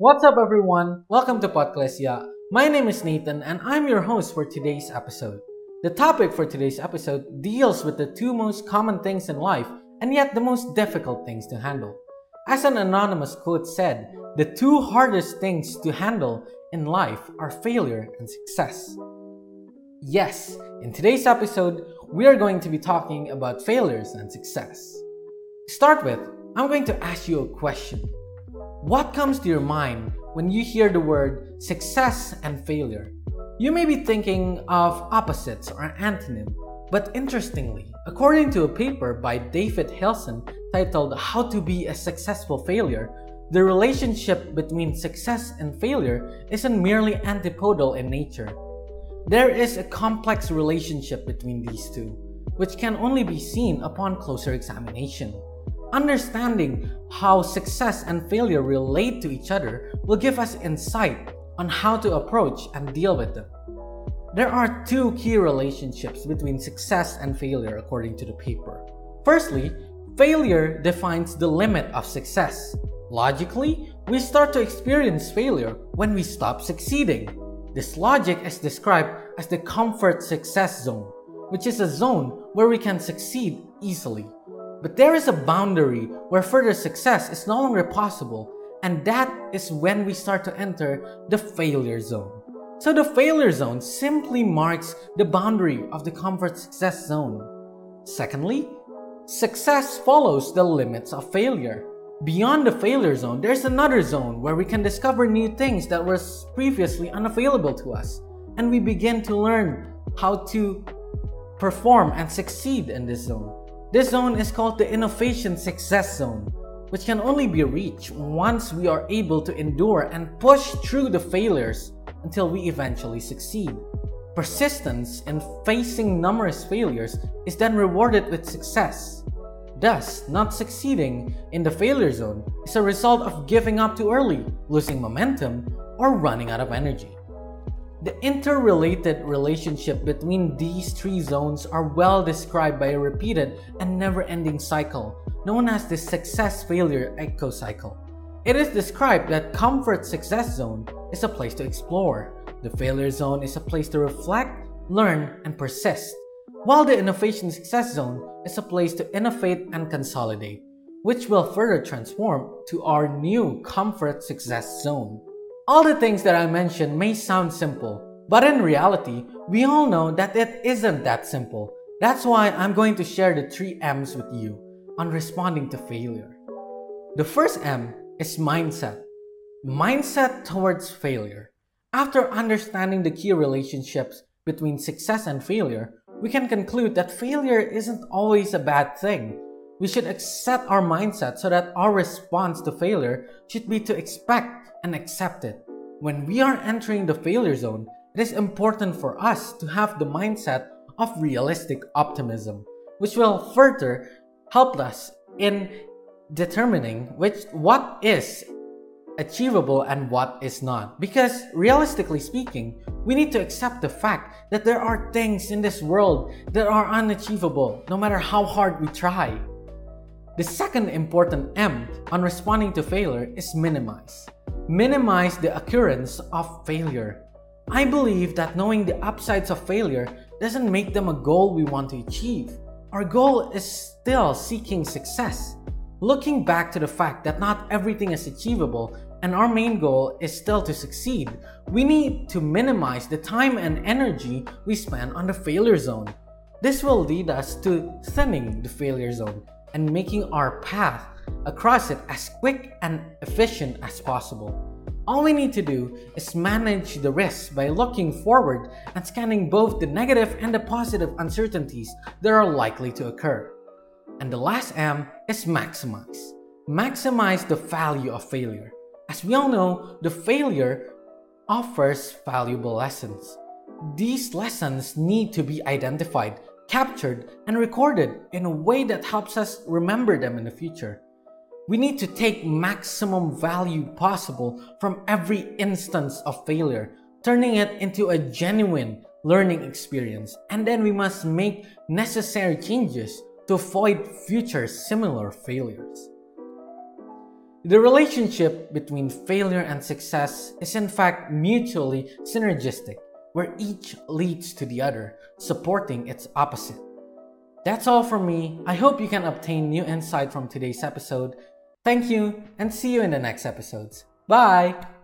What's up, everyone? Welcome to Podclesia. My name is Nathan, and I'm your host for today's episode. The topic for today's episode deals with the two most common things in life, and yet the most difficult things to handle. As an anonymous quote said, the two hardest things to handle in life are failure and success. Yes, in today's episode, we are going to be talking about failures and success. To start with, I'm going to ask you a question. What comes to your mind when you hear the word success and failure? You may be thinking of opposites or antonym, but interestingly, according to a paper by David Hillson titled How to Be a Successful Failure, the relationship between success and failure isn't merely antipodal in nature. There is a complex relationship between these two, which can only be seen upon closer examination. Understanding how success and failure relate to each other will give us insight on how to approach and deal with them. There are two key relationships between success and failure according to the paper. Firstly, failure defines the limit of success. Logically, we start to experience failure when we stop succeeding. This logic is described as the comfort success zone, which is a zone where we can succeed easily. But there is a boundary where further success is no longer possible, and that is when we start to enter the failure zone. So the failure zone simply marks the boundary of the comfort success zone. Secondly, success follows the limits of failure. Beyond the failure zone, there's another zone where we can discover new things that were previously unavailable to us, and we begin to learn how to perform and succeed in this zone. This zone is called the Innovation Success Zone, which can only be reached once we are able to endure and push through the failures until we eventually succeed. Persistence in facing numerous failures is then rewarded with success. Thus, not succeeding in the failure zone is a result of giving up too early, losing momentum, or running out of energy. The interrelated relationship between these three zones are well described by a repeated and never ending cycle known as the success failure echo cycle. It is described that comfort success zone is a place to explore, the failure zone is a place to reflect, learn, and persist, while the innovation success zone is a place to innovate and consolidate, which will further transform to our new comfort success zone. All the things that I mentioned may sound simple, but in reality, we all know that it isn't that simple. That's why I'm going to share the three M's with you on responding to failure. The first M is mindset. Mindset towards failure. After understanding the key relationships between success and failure, we can conclude that failure isn't always a bad thing. We should accept our mindset so that our response to failure should be to expect and accept it. When we are entering the failure zone, it is important for us to have the mindset of realistic optimism, which will further help us in determining which what is achievable and what is not. Because realistically speaking, we need to accept the fact that there are things in this world that are unachievable no matter how hard we try. The second important M on responding to failure is minimize minimize the occurrence of failure. I believe that knowing the upsides of failure doesn't make them a goal we want to achieve. Our goal is still seeking success. Looking back to the fact that not everything is achievable and our main goal is still to succeed, we need to minimize the time and energy we spend on the failure zone. This will lead us to thinning the failure zone and making our path across it as quick and efficient as possible. All we need to do is manage the risks by looking forward and scanning both the negative and the positive uncertainties that are likely to occur. And the last M is maximize. Maximize the value of failure. As we all know, the failure offers valuable lessons. These lessons need to be identified, captured, and recorded in a way that helps us remember them in the future. We need to take maximum value possible from every instance of failure, turning it into a genuine learning experience. And then we must make necessary changes to avoid future similar failures. The relationship between failure and success is in fact mutually synergistic, where each leads to the other, supporting its opposite. That's all from me. I hope you can obtain new insight from today's episode. Thank you, and see you in the next episodes. Bye!